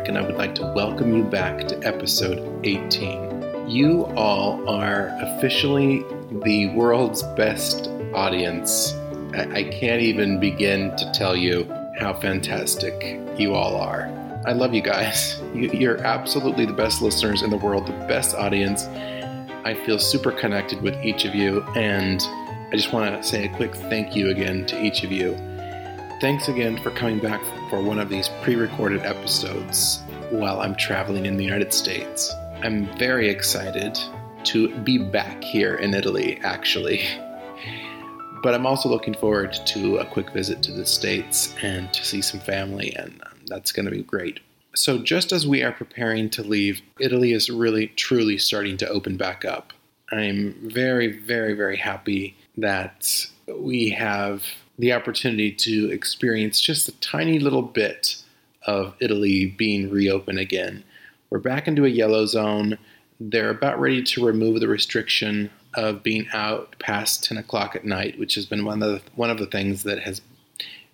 Heinrich, and I would like to welcome you back to episode 18. You all are officially the world's best audience. I, I can't even begin to tell you how fantastic you all are. I love you guys. You, you're absolutely the best listeners in the world, the best audience. I feel super connected with each of you, and I just want to say a quick thank you again to each of you. Thanks again for coming back for one of these pre recorded episodes while I'm traveling in the United States. I'm very excited to be back here in Italy, actually. But I'm also looking forward to a quick visit to the States and to see some family, and um, that's going to be great. So, just as we are preparing to leave, Italy is really truly starting to open back up. I'm very, very, very happy that we have the opportunity to experience just a tiny little bit of Italy being reopened again. We're back into a yellow zone. They're about ready to remove the restriction of being out past 10 o'clock at night, which has been one of the, one of the things that has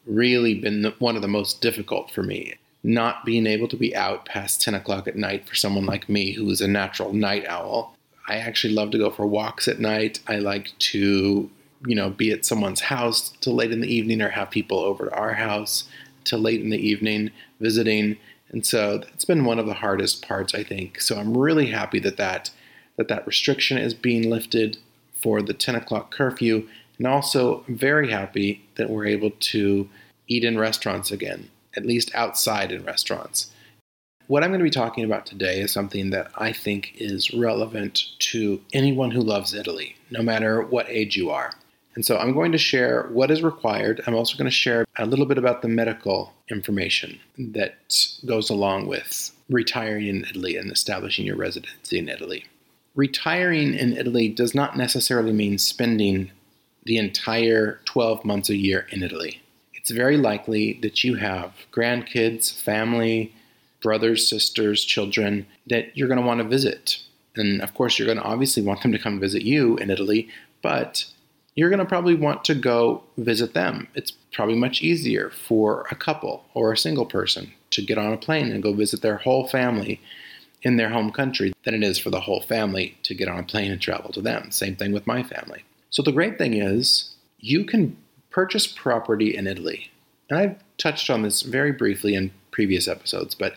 really been one of the most difficult for me. Not being able to be out past 10 o'clock at night for someone like me who is a natural night owl. I actually love to go for walks at night. I like to you know, be at someone's house till late in the evening or have people over to our house till late in the evening visiting. And so that's been one of the hardest parts, I think. So I'm really happy that that, that, that restriction is being lifted for the 10 o'clock curfew. And also very happy that we're able to eat in restaurants again, at least outside in restaurants. What I'm going to be talking about today is something that I think is relevant to anyone who loves Italy, no matter what age you are. And so I'm going to share what is required. I'm also going to share a little bit about the medical information that goes along with retiring in Italy and establishing your residency in Italy. Retiring in Italy does not necessarily mean spending the entire 12 months a year in Italy. It's very likely that you have grandkids, family, brothers, sisters, children that you're going to want to visit. And of course, you're going to obviously want them to come visit you in Italy, but you're going to probably want to go visit them. It's probably much easier for a couple or a single person to get on a plane and go visit their whole family in their home country than it is for the whole family to get on a plane and travel to them. Same thing with my family. So the great thing is you can purchase property in Italy. And I've touched on this very briefly in previous episodes, but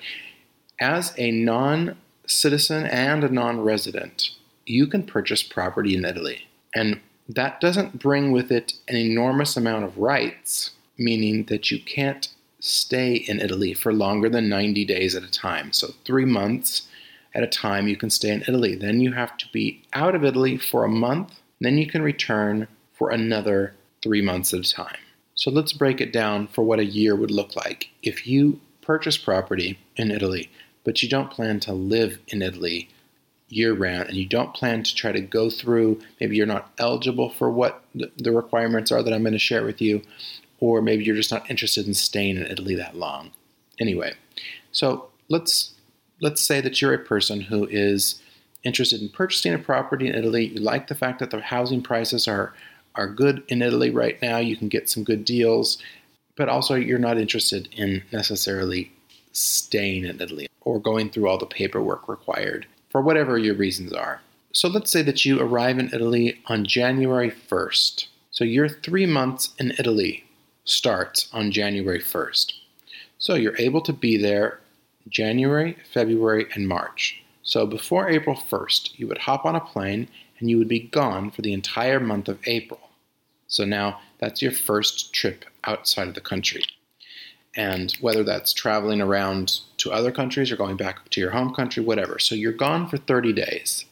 as a non citizen and a non resident, you can purchase property in Italy. And that doesn't bring with it an enormous amount of rights, meaning that you can't stay in Italy for longer than 90 days at a time. So, three months at a time, you can stay in Italy. Then you have to be out of Italy for a month. Then you can return for another three months at a time. So, let's break it down for what a year would look like. If you purchase property in Italy, but you don't plan to live in Italy year round and you don't plan to try to go through, maybe you're not eligible for what the requirements are that I'm going to share with you, or maybe you're just not interested in staying in Italy that long. Anyway, so let's let's say that you're a person who is interested in purchasing a property in Italy. You like the fact that the housing prices are are good in Italy right now. You can get some good deals, but also you're not interested in necessarily staying in Italy or going through all the paperwork required for whatever your reasons are. So let's say that you arrive in Italy on January 1st. So your three months in Italy starts on January 1st. So you're able to be there January, February, and March. So before April 1st, you would hop on a plane and you would be gone for the entire month of April. So now that's your first trip outside of the country. And whether that's traveling around to other countries or going back to your home country, whatever. So you're gone for 30 days.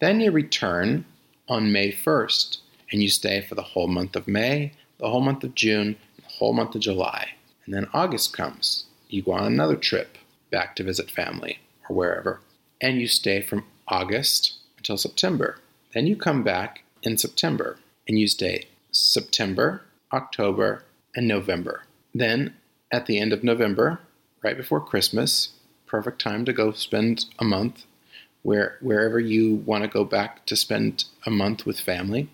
Then you return on May 1st and you stay for the whole month of May, the whole month of June, the whole month of July. And then August comes. You go on another trip back to visit family or wherever. And you stay from August until September. Then you come back in September and you stay September, October, and November. Then at the end of November, right before Christmas, perfect time to go spend a month where wherever you want to go back to spend a month with family,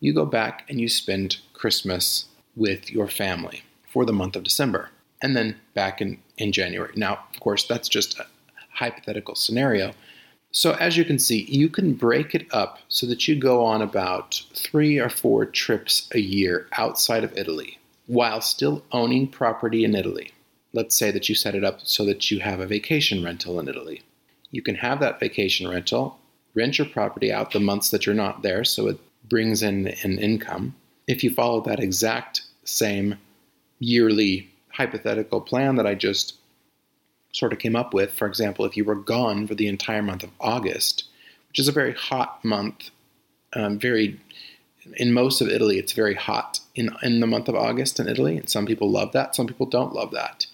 you go back and you spend Christmas with your family for the month of December and then back in, in January. Now, of course, that's just a hypothetical scenario. So, as you can see, you can break it up so that you go on about three or four trips a year outside of Italy while still owning property in Italy. Let's say that you set it up so that you have a vacation rental in Italy. You can have that vacation rental, rent your property out the months that you're not there so it brings in an income. If you follow that exact same yearly hypothetical plan that I just sort of came up with, for example, if you were gone for the entire month of August, which is a very hot month, um, very in most of Italy, it's very hot in in the month of August in Italy, and some people love that, some people don't love that,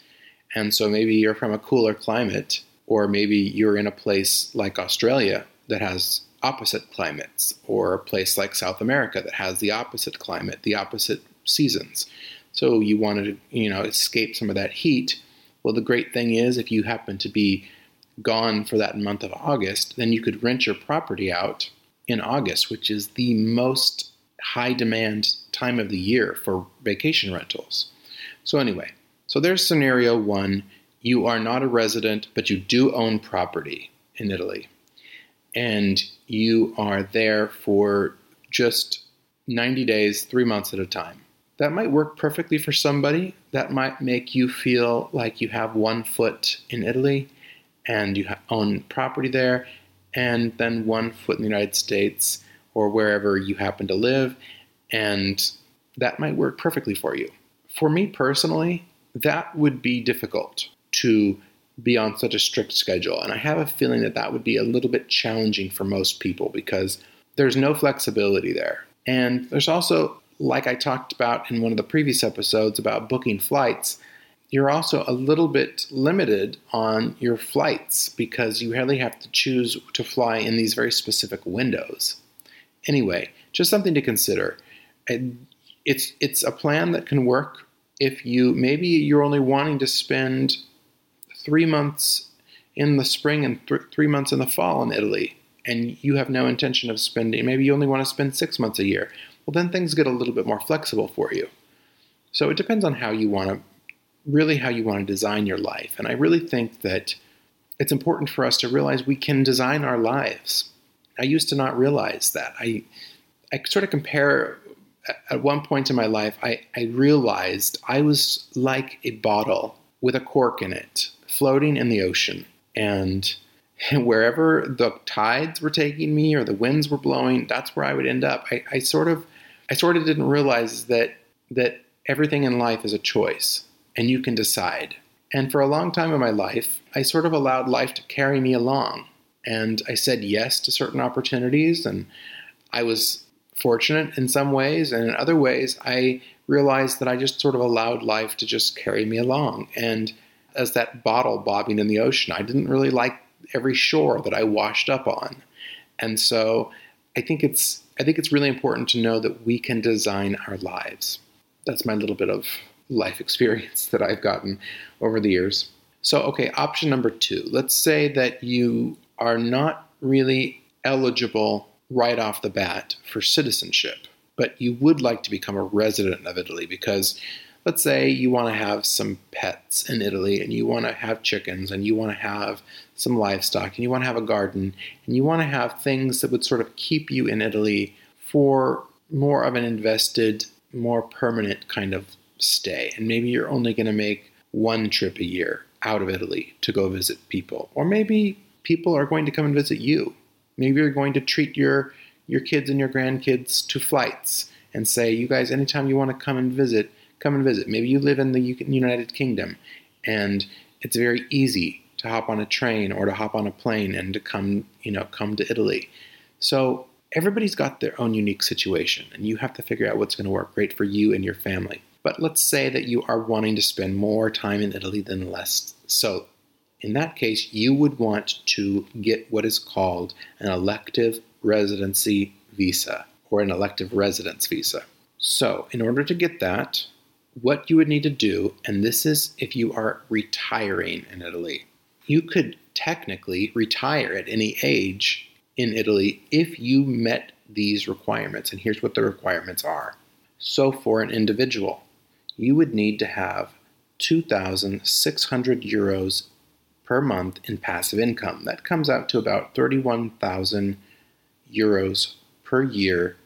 and so maybe you're from a cooler climate, or maybe you're in a place like Australia that has opposite climates, or a place like South America that has the opposite climate, the opposite seasons. So you wanted to, you know, escape some of that heat. Well, the great thing is if you happen to be gone for that month of August, then you could rent your property out in August, which is the most high demand time of the year for vacation rentals. So, anyway, so there's scenario one you are not a resident, but you do own property in Italy. And you are there for just 90 days, three months at a time that might work perfectly for somebody. That might make you feel like you have one foot in Italy and you own property there, and then one foot in the United States or wherever you happen to live, and that might work perfectly for you. For me personally, that would be difficult to be on such a strict schedule, and I have a feeling that that would be a little bit challenging for most people because there's no flexibility there. And there's also like I talked about in one of the previous episodes about booking flights, you're also a little bit limited on your flights because you really have to choose to fly in these very specific windows. Anyway, just something to consider. It's it's a plan that can work if you maybe you're only wanting to spend three months in the spring and th- three months in the fall in Italy, and you have no intention of spending. Maybe you only want to spend six months a year well, then things get a little bit more flexible for you. So it depends on how you want to, really how you want to design your life. And I really think that it's important for us to realize we can design our lives. I used to not realize that. I, I sort of compare, at one point in my life, I, I realized I was like a bottle with a cork in it, floating in the ocean. And wherever the tides were taking me or the winds were blowing, that's where I would end up. I, I sort of I sort of didn't realize that that everything in life is a choice and you can decide. And for a long time in my life, I sort of allowed life to carry me along. And I said yes to certain opportunities and I was fortunate in some ways and in other ways I realized that I just sort of allowed life to just carry me along. And as that bottle bobbing in the ocean, I didn't really like every shore that I washed up on. And so I think it's I think it's really important to know that we can design our lives. That's my little bit of life experience that I've gotten over the years. So, okay, option number two. Let's say that you are not really eligible right off the bat for citizenship, but you would like to become a resident of Italy because let's say you want to have some pets in Italy and you want to have chickens and you want to have some livestock and you want to have a garden and you want to have things that would sort of keep you in Italy for more of an invested, more permanent kind of stay. And maybe you're only going to make one trip a year out of Italy to go visit people. Or maybe people are going to come and visit you. Maybe you're going to treat your your kids and your grandkids to flights and say, you guys, anytime you want to come and visit, come and visit. Maybe you live in the United Kingdom and it's very easy to hop on a train or to hop on a plane and to come, you know, come to Italy. So everybody's got their own unique situation and you have to figure out what's going to work great for you and your family. But let's say that you are wanting to spend more time in Italy than less. So in that case, you would want to get what is called an elective residency visa or an elective residence visa. So, in order to get that, what you would need to do, and this is if you are retiring in Italy, you could technically retire at any age in Italy if you met these requirements. And here's what the requirements are. So, for an individual, you would need to have 2,600 euros per month in passive income. That comes out to about 31,000 euros per year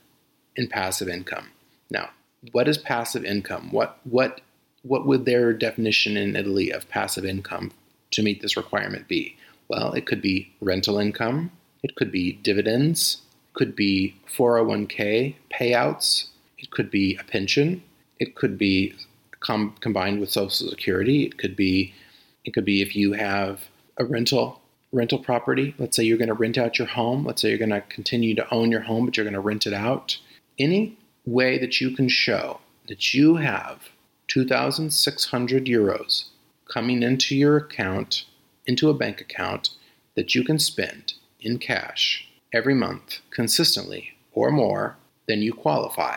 in passive income. Now, what is passive income? What what what would their definition in Italy of passive income to meet this requirement be? Well, it could be rental income, it could be dividends, it could be 401k payouts, it could be a pension, it could be com- combined with Social Security, it could be it could be if you have a rental rental property. Let's say you're going to rent out your home. Let's say you're going to continue to own your home, but you're going to rent it out. Any way that you can show that you have 2,600 euros coming into your account, into a bank account that you can spend in cash every month consistently or more, then you qualify.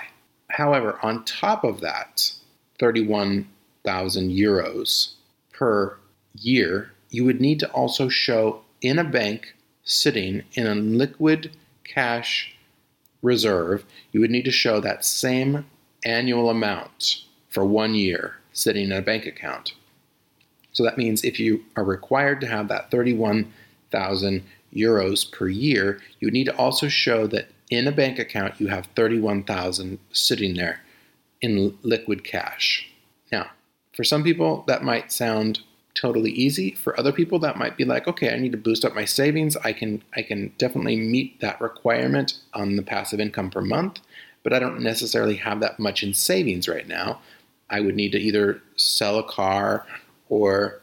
However, on top of that, 31,000 euros per year, you would need to also show in a bank sitting in a liquid cash reserve, you would need to show that same annual amount for one year sitting in a bank account. So that means if you are required to have that 31,000 euros per year, you need to also show that in a bank account you have 31,000 sitting there in liquid cash. Now, for some people that might sound totally easy. For other people, that might be like, okay, I need to boost up my savings. I can I can definitely meet that requirement on the passive income per month, but I don't necessarily have that much in savings right now. I would need to either sell a car or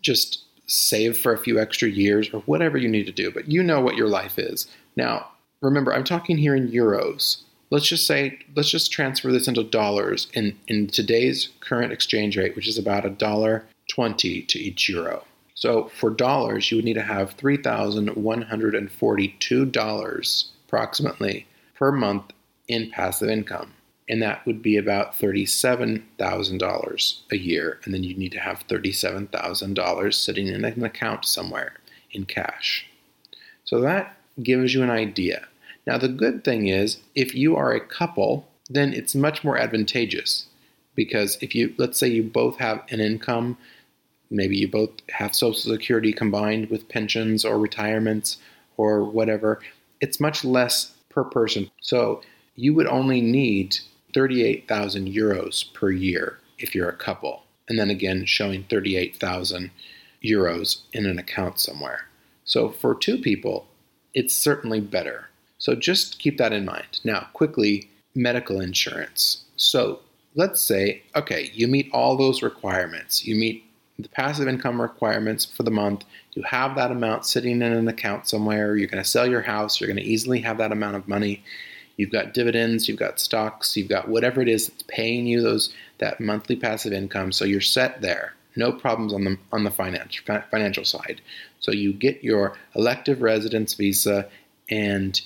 just save for a few extra years or whatever you need to do. But you know what your life is. Now, remember, I'm talking here in euros. Let's just say, let's just transfer this into dollars in, in today's current exchange rate, which is about a dollar 20 to each euro. So for dollars, you would need to have $3,142 approximately per month in passive income. And that would be about $37,000 a year. And then you need to have $37,000 sitting in an account somewhere in cash. So that gives you an idea. Now, the good thing is, if you are a couple, then it's much more advantageous because if you, let's say you both have an income maybe you both have Social Security combined with pensions or retirements or whatever, it's much less per person. So you would only need 38,000 euros per year if you're a couple. And then again, showing 38,000 euros in an account somewhere. So for two people, it's certainly better. So just keep that in mind. Now, quickly, medical insurance. So let's say, okay, you meet all those requirements. You meet the passive income requirements for the month. You have that amount sitting in an account somewhere. You're going to sell your house. You're going to easily have that amount of money. You've got dividends, you've got stocks, you've got whatever it is that's paying you those that monthly passive income. So you're set there. No problems on the on the financial financial side. So you get your elective residence visa and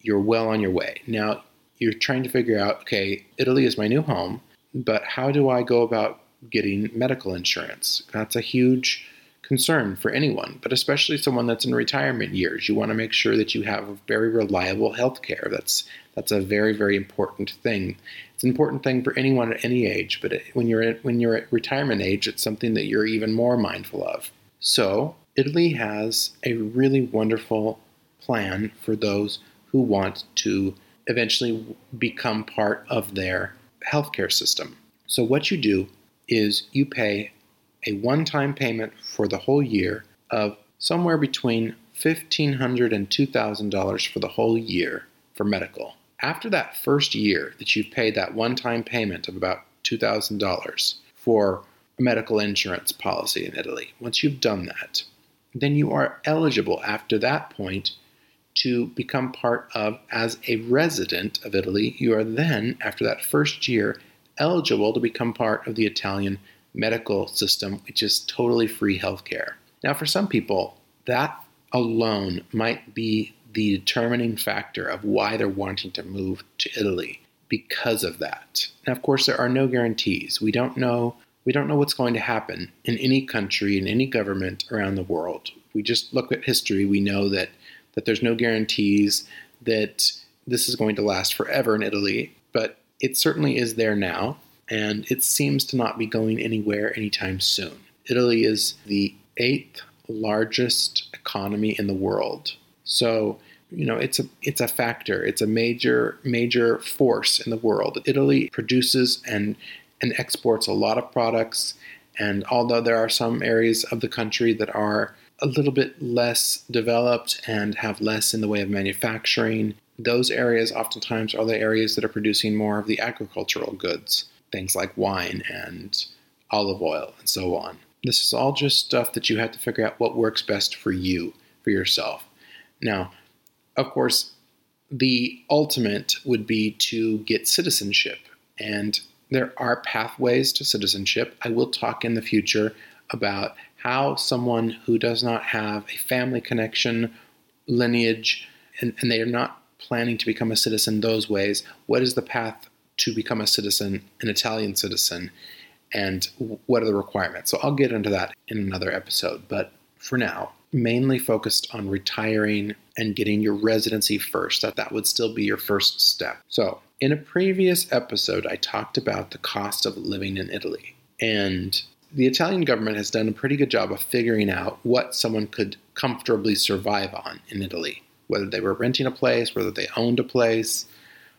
you're well on your way. Now you're trying to figure out, okay, Italy is my new home, but how do I go about getting medical insurance. That's a huge concern for anyone, but especially someone that's in retirement years. You want to make sure that you have very reliable health care. That's that's a very very important thing. It's an important thing for anyone at any age, but when you're at, when you're at retirement age, it's something that you're even more mindful of. So, Italy has a really wonderful plan for those who want to eventually become part of their healthcare system. So, what you do is you pay a one time payment for the whole year of somewhere between $1,500 and $2,000 for the whole year for medical. After that first year that you've paid that one time payment of about $2,000 for a medical insurance policy in Italy, once you've done that, then you are eligible after that point to become part of, as a resident of Italy, you are then, after that first year, eligible to become part of the Italian medical system, which is totally free healthcare. Now, for some people, that alone might be the determining factor of why they're wanting to move to Italy because of that. Now, of course, there are no guarantees. We don't know we don't know what's going to happen in any country in any government around the world. We just look at history, we know that that there's no guarantees that this is going to last forever in Italy, but it certainly is there now. and it seems to not be going anywhere anytime soon. Italy is the eighth largest economy in the world. So, you know, it's a it's a factor. It's a major major force in the world. Italy produces and and exports a lot of products and although there are some areas of the country that are a little bit less developed and have less in the way of manufacturing, those areas oftentimes are the areas that are producing more of the agricultural goods, things like wine and olive oil and so on. This is all just stuff that you have to figure out what works best for you, for yourself. Now, of course, the ultimate would be to get citizenship. And there are pathways to citizenship. I will talk in the future about how someone who does not have a family connection, lineage, and, and they are not planning to become a citizen those ways, what is the path to become a citizen, an Italian citizen, and what are the requirements? So I'll get into that in another episode. But for now, mainly focused on retiring and getting your residency first. That that would still be your first step. So, in a previous episode, I talked about the cost of living in Italy. And the Italian government has done a pretty good job of figuring out what someone could comfortably survive on in Italy, whether they were renting a place, whether they owned a place,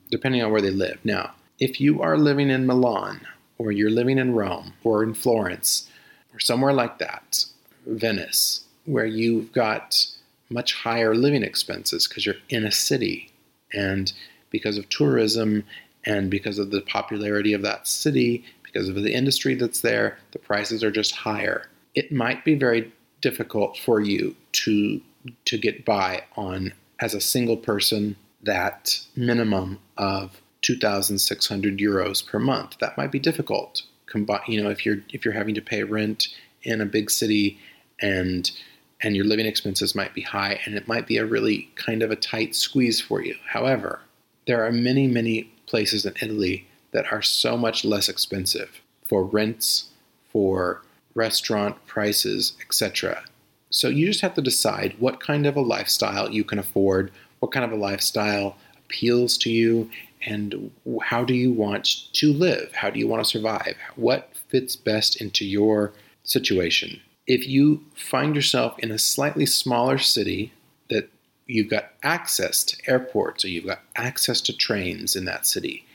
depending on where they live. Now, if you are living in Milan, or you're living in Rome, or in Florence, or somewhere like that, Venice, where you've got much higher living expenses because you're in a city and because of tourism and because of the popularity of that city, because of the industry that's there, the prices are just higher. It might be very difficult for you to to get by on as a single person that minimum of 2600 euros per month. That might be difficult. You know, if you're if you're having to pay rent in a big city and and your living expenses might be high and it might be a really kind of a tight squeeze for you. However, there are many, many places in Italy that are so much less expensive for rents, for restaurant prices, etc. So you just have to decide what kind of a lifestyle you can afford, what kind of a lifestyle appeals to you, and how do you want to live? How do you want to survive? What fits best into your situation? if you find yourself in a slightly smaller city that you've got access to airports or you've got access to trains in that city,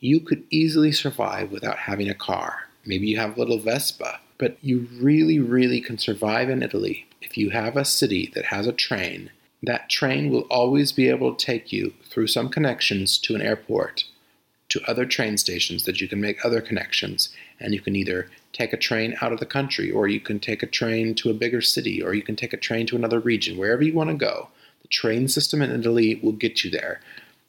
you could easily survive without having a car. Maybe you have a little Vespa, but you really, really can survive in Italy if you have a city that has a train. That train will always be able to take you through some connections to an airport, to other train stations that you can make other connections, and you can either take a train out of the country, or you can take a train to a bigger city, or you can take a train to another region, wherever you want to go. The train system in Italy will get you there.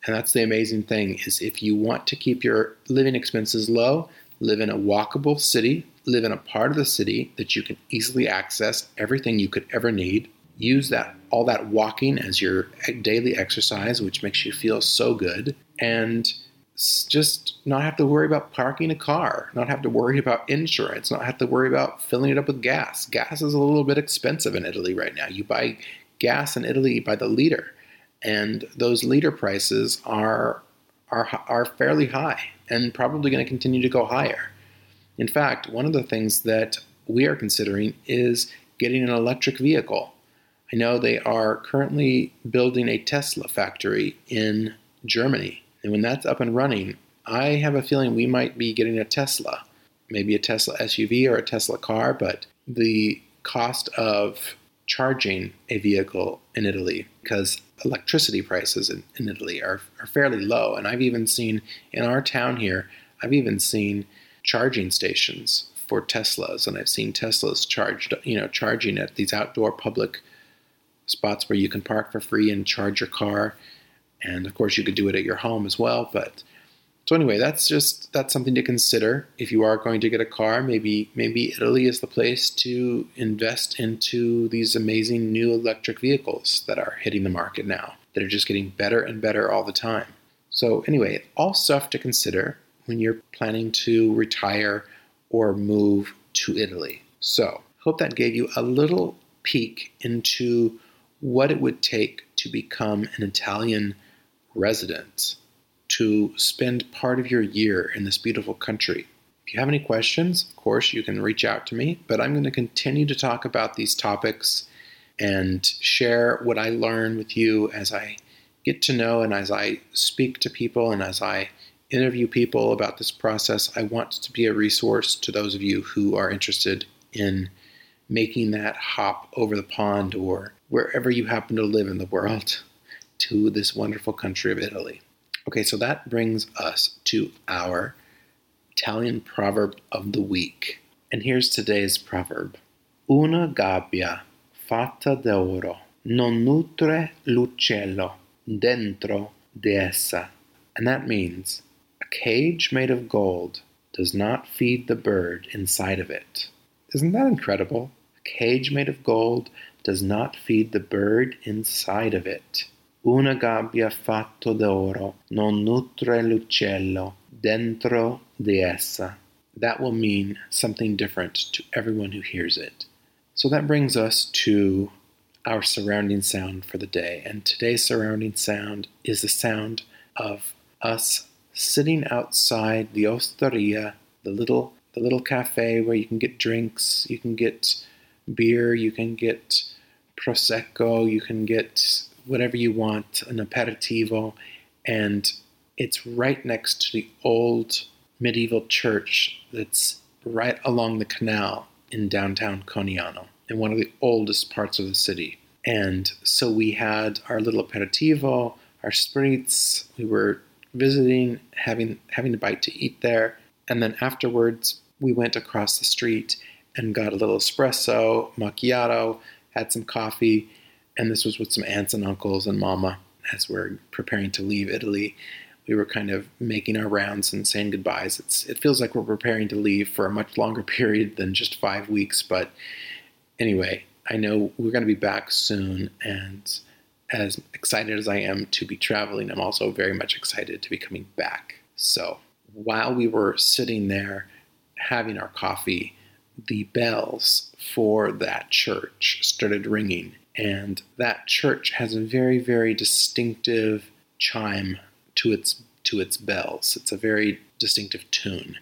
And that's the amazing thing is if you want to keep your living expenses low, live in a walkable city, live in a part of the city that you can easily access everything you could ever need. Use that all that walking as your daily exercise, which makes you feel so good. And just not have to worry about parking a car, not have to worry about insurance, not have to worry about filling it up with gas. Gas is a little bit expensive in Italy right now. You buy gas in Italy by the liter, and those liter prices are are are fairly high and probably going to continue to go higher. In fact, one of the things that we are considering is getting an electric vehicle. I know they are currently building a Tesla factory in Germany and when that's up and running, I have a feeling we might be getting a Tesla, maybe a Tesla SUV or a Tesla car, but the cost of charging a vehicle in Italy, because electricity prices in, in Italy are, are fairly low. And I've even seen in our town here, I've even seen charging stations for Teslas, and I've seen Teslas charged, you know, charging at these outdoor public spots where you can park for free and charge your car. And of course, you could do it at your home as well. But so anyway, that's just that's something to consider if you are going to get a car. Maybe maybe Italy is the place to invest into these amazing new electric vehicles that are hitting the market now. That are just getting better and better all the time. So anyway, all stuff to consider when you're planning to retire or move to Italy. So hope that gave you a little peek into what it would take to become an Italian resident to spend part of your year in this beautiful country. If you have any questions, of course, you can reach out to me, but I'm going to continue to talk about these topics and share what I learn with you as I get to know and as I speak to people and as I interview people about this process. I want to be a resource to those of you who are interested in making that hop over the pond or wherever you happen to live in the world to this wonderful country of Italy. Okay, so that brings us to our Italian proverb of the week. And here's today's proverb Una gabbia fatta d'oro non nutre l'uccello dentro di essa. And that means cage made of gold does not feed the bird inside of it. Isn't that incredible? A cage made of gold does not feed the bird inside of it. Una gabbia fatta d'oro non nutre l'uccello dentro di essa. That will mean something different to everyone who hears it. So that brings us to our surrounding sound for the day. And today's surrounding sound is the sound of us sitting outside the osteria, the little the little cafe where you can get drinks, you can get beer, you can get prosecco, you can get whatever you want, an aperitivo, and it's right next to the old medieval church that's right along the canal in downtown Conegliano, in one of the oldest parts of the city. And so we had our little aperitivo, our spritz. We were visiting, having having a bite to eat there, and then afterwards we went across the street and got a little espresso, macchiato, had some coffee, and this was with some aunts and uncles and mama as we're preparing to leave Italy. We were kind of making our rounds and saying goodbyes. It's, it feels like we're preparing to leave for a much longer period than just five weeks, but anyway, I know we're going to be back soon, and as excited as I am to be traveling, I'm also very much excited to be coming back. So while we were sitting there having our coffee, the bells for that church started ringing. And that church has a very, very distinctive chime to its to its bells. It's a very distinctive tune,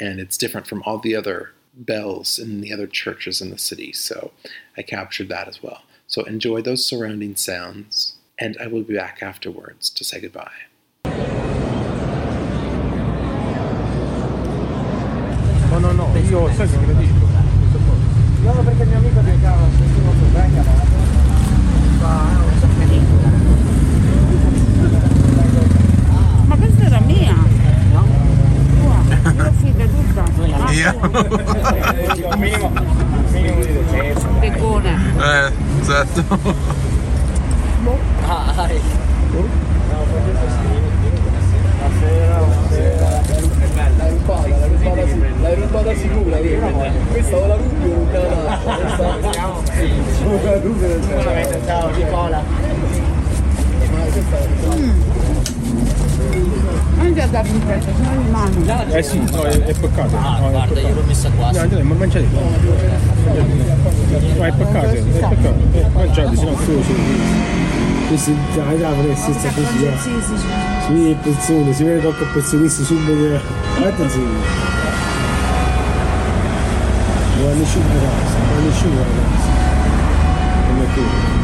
and it's different from all the other bells in the other churches in the city. So I captured that as well. So enjoy those surrounding sounds, and I will be back afterwards to say goodbye. No, no, no, io sai che lo dico. No, perché il mio amico di casa, se tu non venga, Ma questa era mia? No. Tua? Io figa tutta. Ah, Di. Peccone. Eh, esatto. La sera, la sera. L'hai rubata, l'hai rubata, sì- l'hai rubata sicura, vero? Questa o la rubi o la. Questa o la rubi o la. Ciao Nicola. Ma questa è Non anche a darmi un pezzo, se no mi mangi. Eh sì, no, è, è peccato. Ah, no, guarda, è peccato. io l'ho messa qua. No, dai, ma mangiate. qua. Ma è peccato, è peccato. Eh, mangiate, se no fuoco. Questi già la prestessa così. Si vede il pezzone, si vede qualche pezzonista subito. Attenzione. Buone 5 ragazzi, buone 5 ragazzi. Come è tu.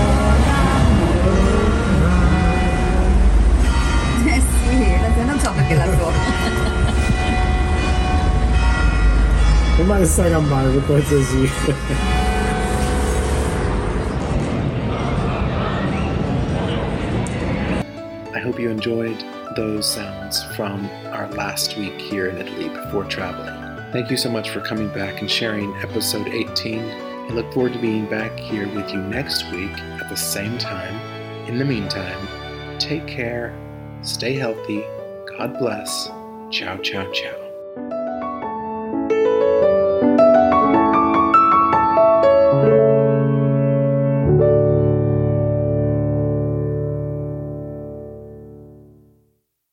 I hope you enjoyed those sounds from our last week here in Italy before traveling. Thank you so much for coming back and sharing episode 18. I look forward to being back here with you next week at the same time. In the meantime, take care, stay healthy, God bless. Ciao, ciao, ciao.